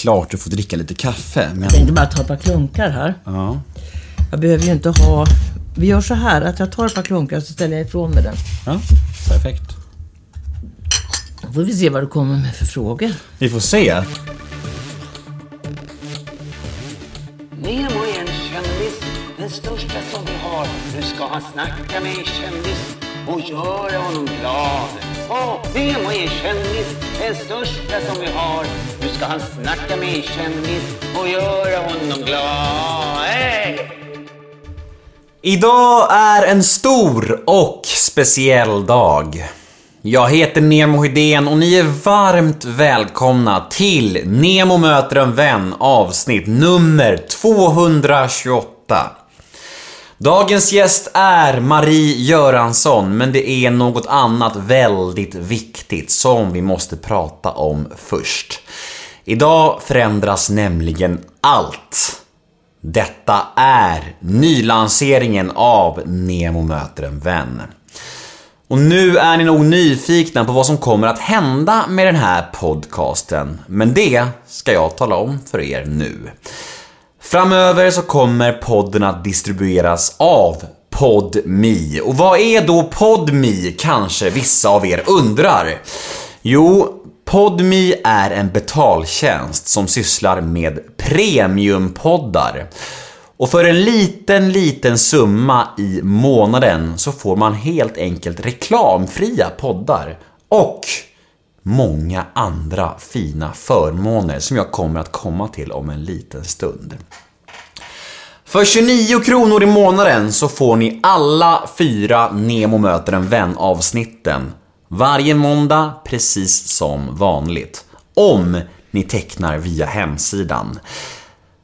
klart du får dricka lite kaffe. Men... Jag tänkte bara ta ett par klunkar här. Ja. Jag behöver ju inte ha... Vi gör så här att jag tar ett par klunkar så ställer jag ifrån mig den. ja, perfekt. Då får vi se vad du kommer med för frågor. Vi får se. Nemo är en kändis, den största som vi har. Nu ska han snacka med en kändis och göra honom glad. Åh, och är kändis, den största som vi har. Nu ska han snacka med en kändis och göra honom glad. Hey! Idag är en stor och speciell dag. Jag heter Nemo Hedén och ni är varmt välkomna till Nemo möter en vän avsnitt nummer 228. Dagens gäst är Marie Göransson, men det är något annat väldigt viktigt som vi måste prata om först. Idag förändras nämligen allt. Detta är nylanseringen av Nemo möter en vän. Och nu är ni nog nyfikna på vad som kommer att hända med den här podcasten, men det ska jag tala om för er nu. Framöver så kommer podden att distribueras av PodMe. Och vad är då PodMe kanske vissa av er undrar? Jo, PodMe är en betaltjänst som sysslar med premiumpoddar. Och för en liten, liten summa i månaden så får man helt enkelt reklamfria poddar och många andra fina förmåner som jag kommer att komma till om en liten stund. För 29 kronor i månaden så får ni alla fyra Nemo möter en vän avsnitten varje måndag precis som vanligt. Om ni tecknar via hemsidan.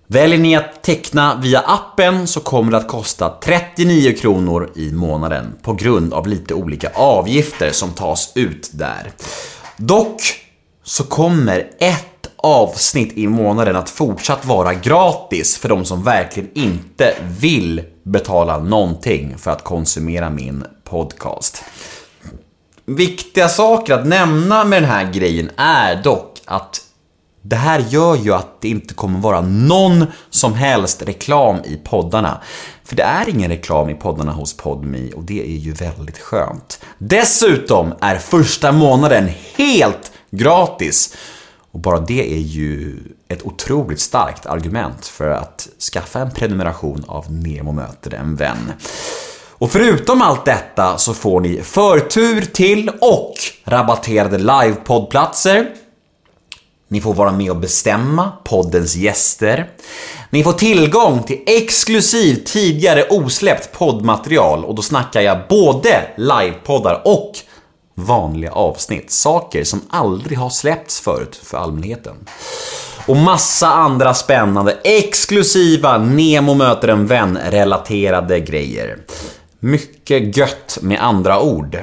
Väljer ni att teckna via appen så kommer det att kosta 39 kronor i månaden på grund av lite olika avgifter som tas ut där. Dock så kommer ett avsnitt i månaden att fortsatt vara gratis för de som verkligen inte vill betala någonting för att konsumera min podcast. Viktiga saker att nämna med den här grejen är dock att det här gör ju att det inte kommer vara någon som helst reklam i poddarna. För det är ingen reklam i poddarna hos PodMe och det är ju väldigt skönt. Dessutom är första månaden helt gratis. Och bara det är ju ett otroligt starkt argument för att skaffa en prenumeration av Nemo möter en vän. Och förutom allt detta så får ni förtur till och rabatterade livepoddplatser. Ni får vara med och bestämma poddens gäster. Ni får tillgång till exklusiv tidigare osläppt poddmaterial och då snackar jag både livepoddar och vanliga avsnitt. Saker som aldrig har släppts förut för allmänheten. Och massa andra spännande, exklusiva Nemo möter en vän relaterade grejer. Mycket gött med andra ord.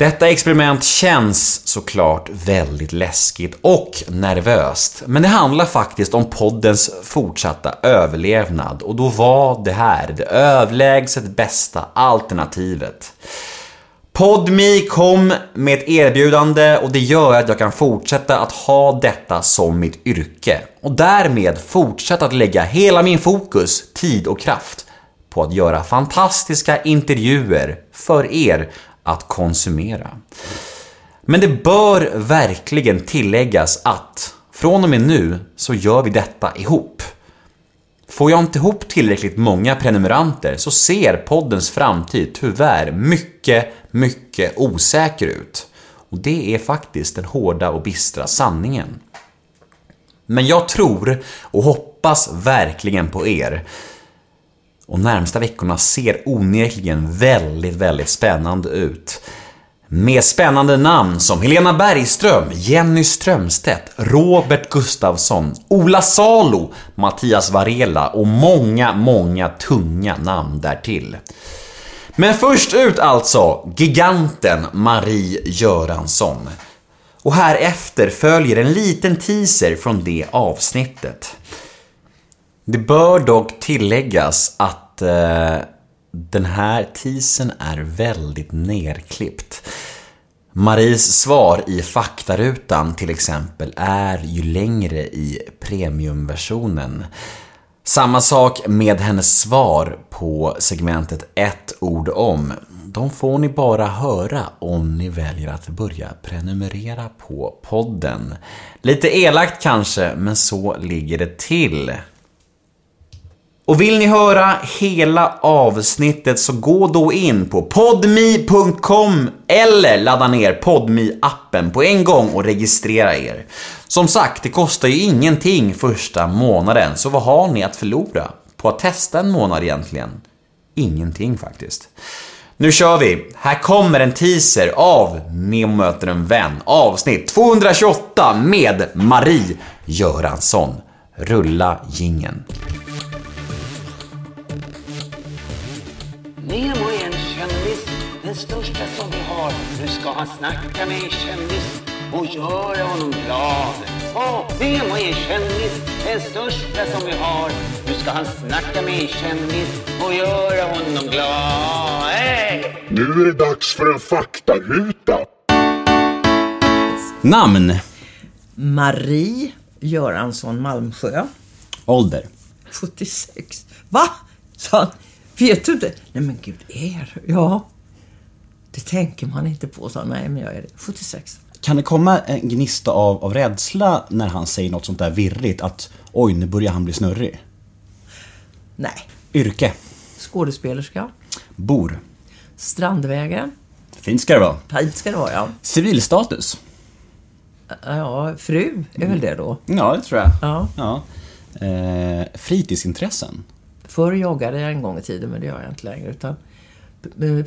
Detta experiment känns såklart väldigt läskigt och nervöst. Men det handlar faktiskt om poddens fortsatta överlevnad och då var det här det överlägset bästa alternativet. PodMe kom med ett erbjudande och det gör att jag kan fortsätta att ha detta som mitt yrke och därmed fortsätta att lägga hela min fokus, tid och kraft på att göra fantastiska intervjuer för er att konsumera. Men det bör verkligen tilläggas att från och med nu så gör vi detta ihop. Får jag inte ihop tillräckligt många prenumeranter så ser poddens framtid tyvärr mycket, mycket osäker ut. Och det är faktiskt den hårda och bistra sanningen. Men jag tror och hoppas verkligen på er. Och närmsta veckorna ser onekligen väldigt, väldigt spännande ut. Med spännande namn som Helena Bergström, Jenny Strömstedt, Robert Gustafsson, Ola Salo, Mattias Varela och många, många tunga namn därtill. Men först ut alltså, giganten Marie Göransson. Och här efter följer en liten teaser från det avsnittet. Det bör dock tilläggas att eh, den här teasern är väldigt nerklippt. Maries svar i faktarutan till exempel är ju längre i premiumversionen. Samma sak med hennes svar på segmentet ett ord om. De får ni bara höra om ni väljer att börja prenumerera på podden. Lite elakt kanske, men så ligger det till. Och vill ni höra hela avsnittet så gå då in på podmi.com eller ladda ner podmi-appen på en gång och registrera er. Som sagt, det kostar ju ingenting första månaden, så vad har ni att förlora på att testa en månad egentligen? Ingenting faktiskt. Nu kör vi! Här kommer en teaser av Nemo möter en vän, avsnitt 228 med Marie Göransson. Rulla gingen. Största som vi har. Nu ska han snacka med en kändis och göra honom glad. Åh, Nemo är en kändis, den största som vi har. Nu ska han snacka med en kändis och göra honom glad. Hey! Nu är det dags för en faktaruta. Namn? Marie Göransson Malmsjö. Ålder? 76. Va? Sa han. Vet du inte? Nej men gud, är? Ja. Det tänker man inte på, han. Nej men jag är det. 76. Kan det komma en gnista av, av rädsla när han säger något sånt där virrigt? Att oj, nu börjar han bli snurrig. Nej. Yrke? Skådespelerska. Bor? Strandvägen. Fint ska det vara. Fint ska det vara, ja. Civilstatus? Ja, fru är väl det då. Ja, det tror jag. Ja. ja. Eh, fritidsintressen? Förr joggade jag en gång i tiden, men det gör jag inte längre. Utan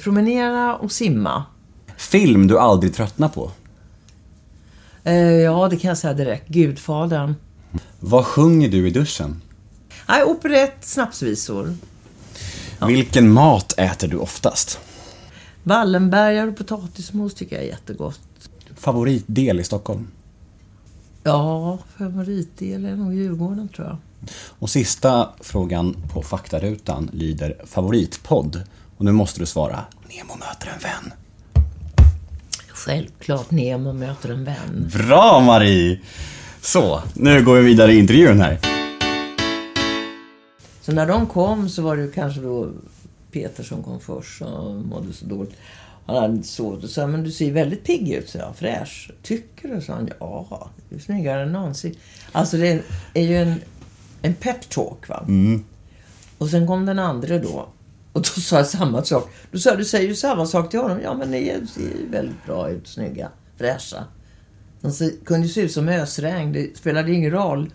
promenera och simma. Film du aldrig tröttnar på? Eh, Ja, det kan jag säga direkt. Gudfadern. Vad sjunger du i duschen? Nej, operett, snapsvisor. Vilken mat äter du oftast? Wallenbergare och potatismos tycker jag är jättegott. Favoritdel i Stockholm? Ja, favoritdel är nog Djurgården tror jag. Och sista frågan på faktarutan lyder favoritpodd. Och nu måste du svara Nemo möter en vän. Självklart Nemo möter en vän. Bra Marie! Så, nu går vi vidare i intervjun här. Så när de kom så var det kanske då Peter som kom först och mådde så dåligt. Han hade sovit och sa men du ser väldigt pigg ut, så jag. Fräsch. Tycker du? sa han. Ja, du är snyggare än någonsin. Alltså det är ju en, en pep-talk va. Och sen kom den andra då. Och då sa jag samma sak. Då sa jag, du säger ju samma sak till honom. Ja men ni är- ser ju väldigt bra ut, snygga, fräscha. De kunde ju se ut som ösregn. Det spelade ingen roll.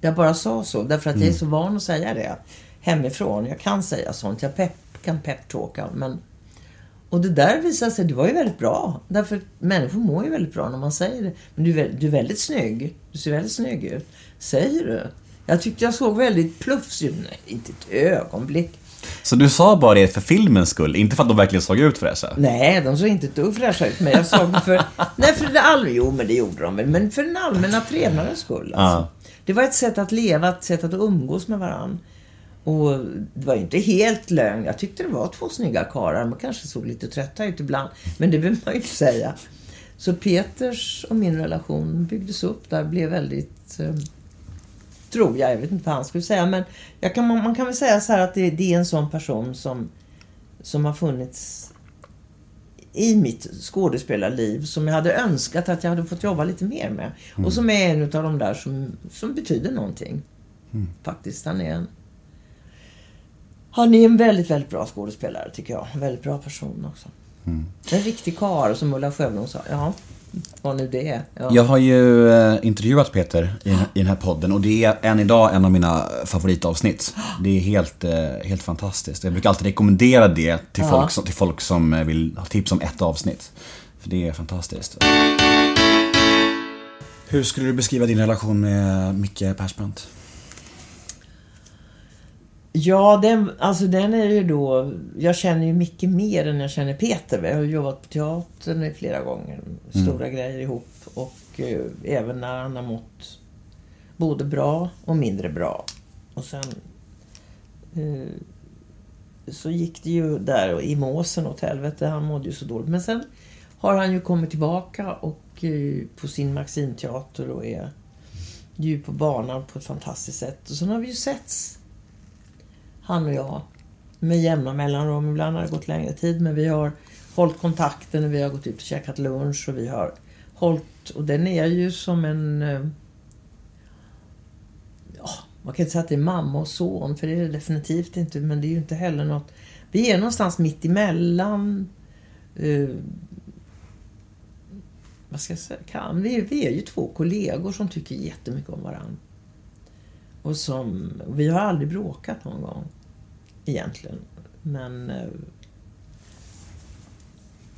Jag bara sa så, därför att jag är så van att säga det hemifrån. Jag kan säga sånt. Jag pepp, kan peptalka. Men... Och det där visade sig, det var ju väldigt bra. Därför människor mår ju väldigt bra när man säger det. Men du är, du är väldigt snygg. Du ser väldigt snygg ut. Säger du? Jag tyckte jag såg väldigt plufsig ut. Nej, inte ett ögonblick. Så du sa bara det för filmens skull, inte för att de verkligen såg ut fräscha? Nej, de såg inte ett dugg fräscha ut. Men jag såg det för... Nej, för det all... Jo, men det gjorde de väl. Men för den allmänna trevnadens skull. Alltså. Det var ett sätt att leva, ett sätt att umgås med varandra. Och det var ju inte helt lögn. Jag tyckte det var två snygga karlar. Man kanske såg lite trötta ut ibland. Men det behöver man ju inte säga. Så Peters och min relation byggdes upp där. Blev väldigt... Tror jag, jag vet inte vad han skulle säga. Men kan, man kan väl säga så här att det, det är en sån person som, som har funnits i mitt skådespelarliv som jag hade önskat att jag hade fått jobba lite mer med. Och som är en av de där som, som betyder någonting. Faktiskt. Han är en... Han är en väldigt, väldigt bra skådespelare tycker jag. En väldigt bra person också. En riktig karl som Ulla Sjöblom sa. Ja, vad nu det är. Ja. Jag har ju eh, intervjuat Peter i, i den här podden och det är än idag en av mina favoritavsnitt. Det är helt, eh, helt fantastiskt. Jag brukar alltid rekommendera det till, Ja. folk, som, till folk som eh, vill ha tips om ett avsnitt. För det är fantastiskt. Hur skulle du beskriva din relation med Micke Persbrandt? Ja, den, alltså den är ju då... Jag känner ju mycket mer än jag känner Peter. Vi har jobbat på teatern flera gånger. Stora grejer ihop. Och eh, även när han har mått både bra och mindre bra. Och sen eh, så gick det ju där i måsen åt helvete. Han mådde ju så dåligt. Men sen har han ju kommit tillbaka och eh, på sin Maximteater och är ju på banan på ett fantastiskt sätt. Och sen har vi ju setts, han och jag, med jämna mellanrum. Ibland har det gått längre tid, men vi har hållit kontakten och vi har gått ut och käkat lunch och vi har hållit... Och den är ju som en... Eh, ja, man kan inte säga att det är mamma och son, för det är det definitivt inte. Men det är ju inte heller något... Vi är någonstans mitt emellan. Uh, vad ska jag säga? Kan, vi, vi är ju två kollegor som tycker jättemycket om varandra. Och som... Vi har aldrig bråkat någon gång. Egentligen. Men... Eh,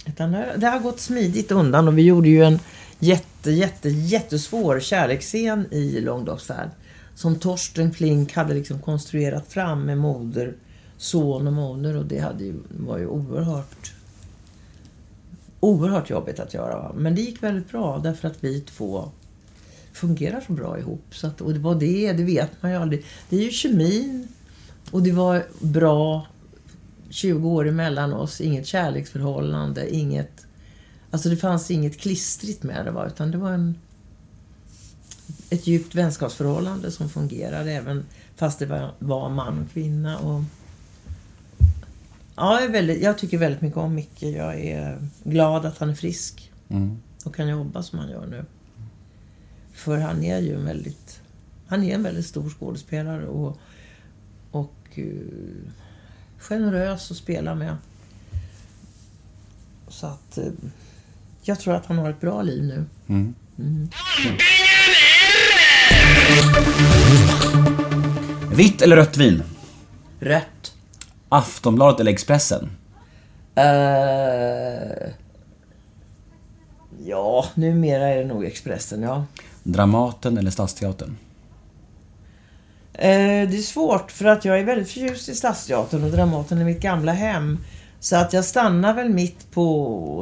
utan det har gått smidigt undan och vi gjorde ju en jätte, jätte, jättesvår kärleksscen i Långdagsfärd. Som Torsten Flink hade liksom konstruerat fram med moder, son och moder och det hade ju, var ju oerhört oerhört jobbigt att göra. Men det gick väldigt bra därför att vi två fungerar så bra ihop. Så att, och det var det, det vet man ju aldrig. Det är ju kemin och det var bra 20 år emellan oss, inget kärleksförhållande, inget... Alltså det fanns inget klistrigt med det va, utan det var en, ett djupt vänskapsförhållande som fungerade även fast det var, var man och kvinna. Och, ja, jag, är väldigt, jag tycker väldigt mycket om Micke. Jag är glad att han är frisk Mm. och kan jobba som han gör nu. För han är ju en väldigt, han är en väldigt stor skådespelare och, och eh, generös att spela med. Så att eh, jag tror att han har ett bra liv nu. Mm. Vitt eller rött vin? Rött. Aftonbladet eller Expressen? Eh, ja, numera är det nog Expressen, ja. Dramaten eller Stadsteatern? Eh, det är svårt för att jag är väldigt förtjust i Stadsteatern och Dramaten är mitt gamla hem. Så att jag stannar väl mitt på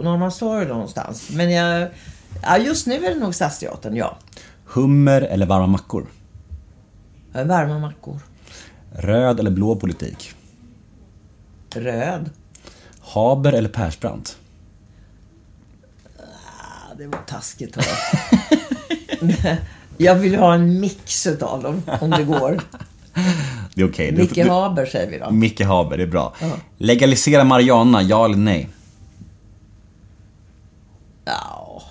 Norrmalmstorg någonstans. Men jag, ja, just nu är det nog Stadsteatern, ja. Hummer eller varma mackor? Eh, Varma mackor. Röd eller blå politik? Röd. Haber eller Persbrandt? Ah, det var taskigt. Jag vill ha en mix utav dem, om det går. Det är okej. Du- Micke du- Haber säger vi då. Micke Haber, det är bra. Ja. Legalisera marijuana, ja eller nej? Ja,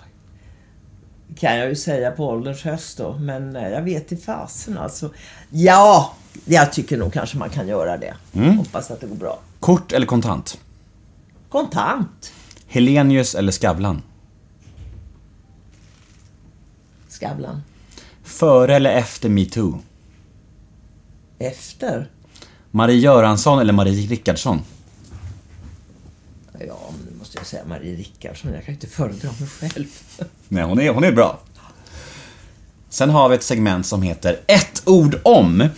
kan jag ju säga på ålderns höst då. Men eh, jag vet i fasen alltså. Ja, jag tycker nog kanske man kan göra det. Hoppas att det går bra. Kort eller kontant? Kontant. Helenius eller Skavlan? Skavlan. Före eller efter metoo? Efter. Marie Göransson eller Marie Rickardsson? Ja, nu måste jag säga Marie Rickardsson. Jag kan inte föredra mig själv. Nej, hon är, hon är bra. Sen har vi ett segment som heter Ett ord om.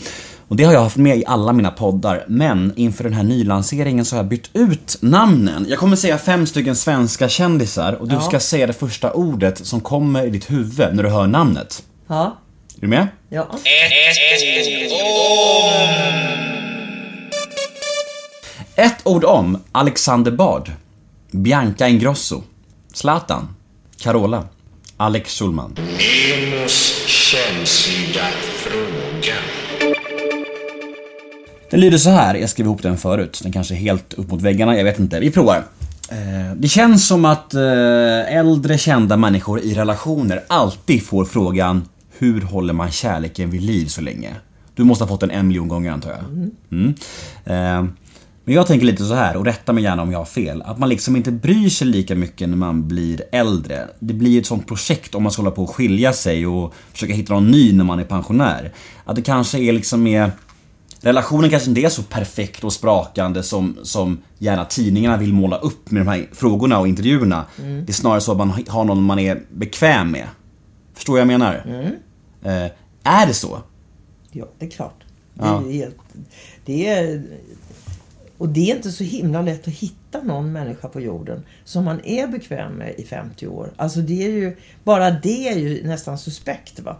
Och det har jag haft med i alla mina poddar, men inför den här nylanseringen så har jag bytt ut namnen. Jag kommer säga fem stycken svenska kändisar och du Ja. ska säga det första ordet som kommer i ditt huvud när du hör namnet. Ja. Är du med? Ja. Ett ord om Alexander Bard, Bianca Ingrosso, Zlatan, Carola, Alex Schulman. Emos känsliga fråga. Den lyder så här, jag skrev ihop den förut. Den kanske är helt upp mot väggarna, jag vet inte. Vi provar. Eh, Det känns som att eh, äldre kända människor i relationer alltid får frågan Hur håller man kärleken vid liv så länge? Du måste ha fått den en miljon gånger antar jag. Mm. Eh, Men jag tänker lite så här, och rätta mig gärna om jag har fel. Att man liksom inte bryr sig lika mycket när man blir äldre. Det blir ett sånt projekt om man ska hålla på att skilja sig och försöka hitta någon ny när man är pensionär. Att det kanske är liksom mer Relationen kanske inte är så perfekt och sprakande som, som gärna tidningarna vill måla upp med de här frågorna och intervjuerna. Det är snarare så att man har någon man är bekväm med. Förstår vad jag menar? Eh, är det så? Ja, det är klart. Det Ja. är helt, det är, och det är inte så himla lätt att hitta någon människa på jorden som man är bekväm med i 50 år. Alltså det är ju, bara det är ju nästan suspekt va.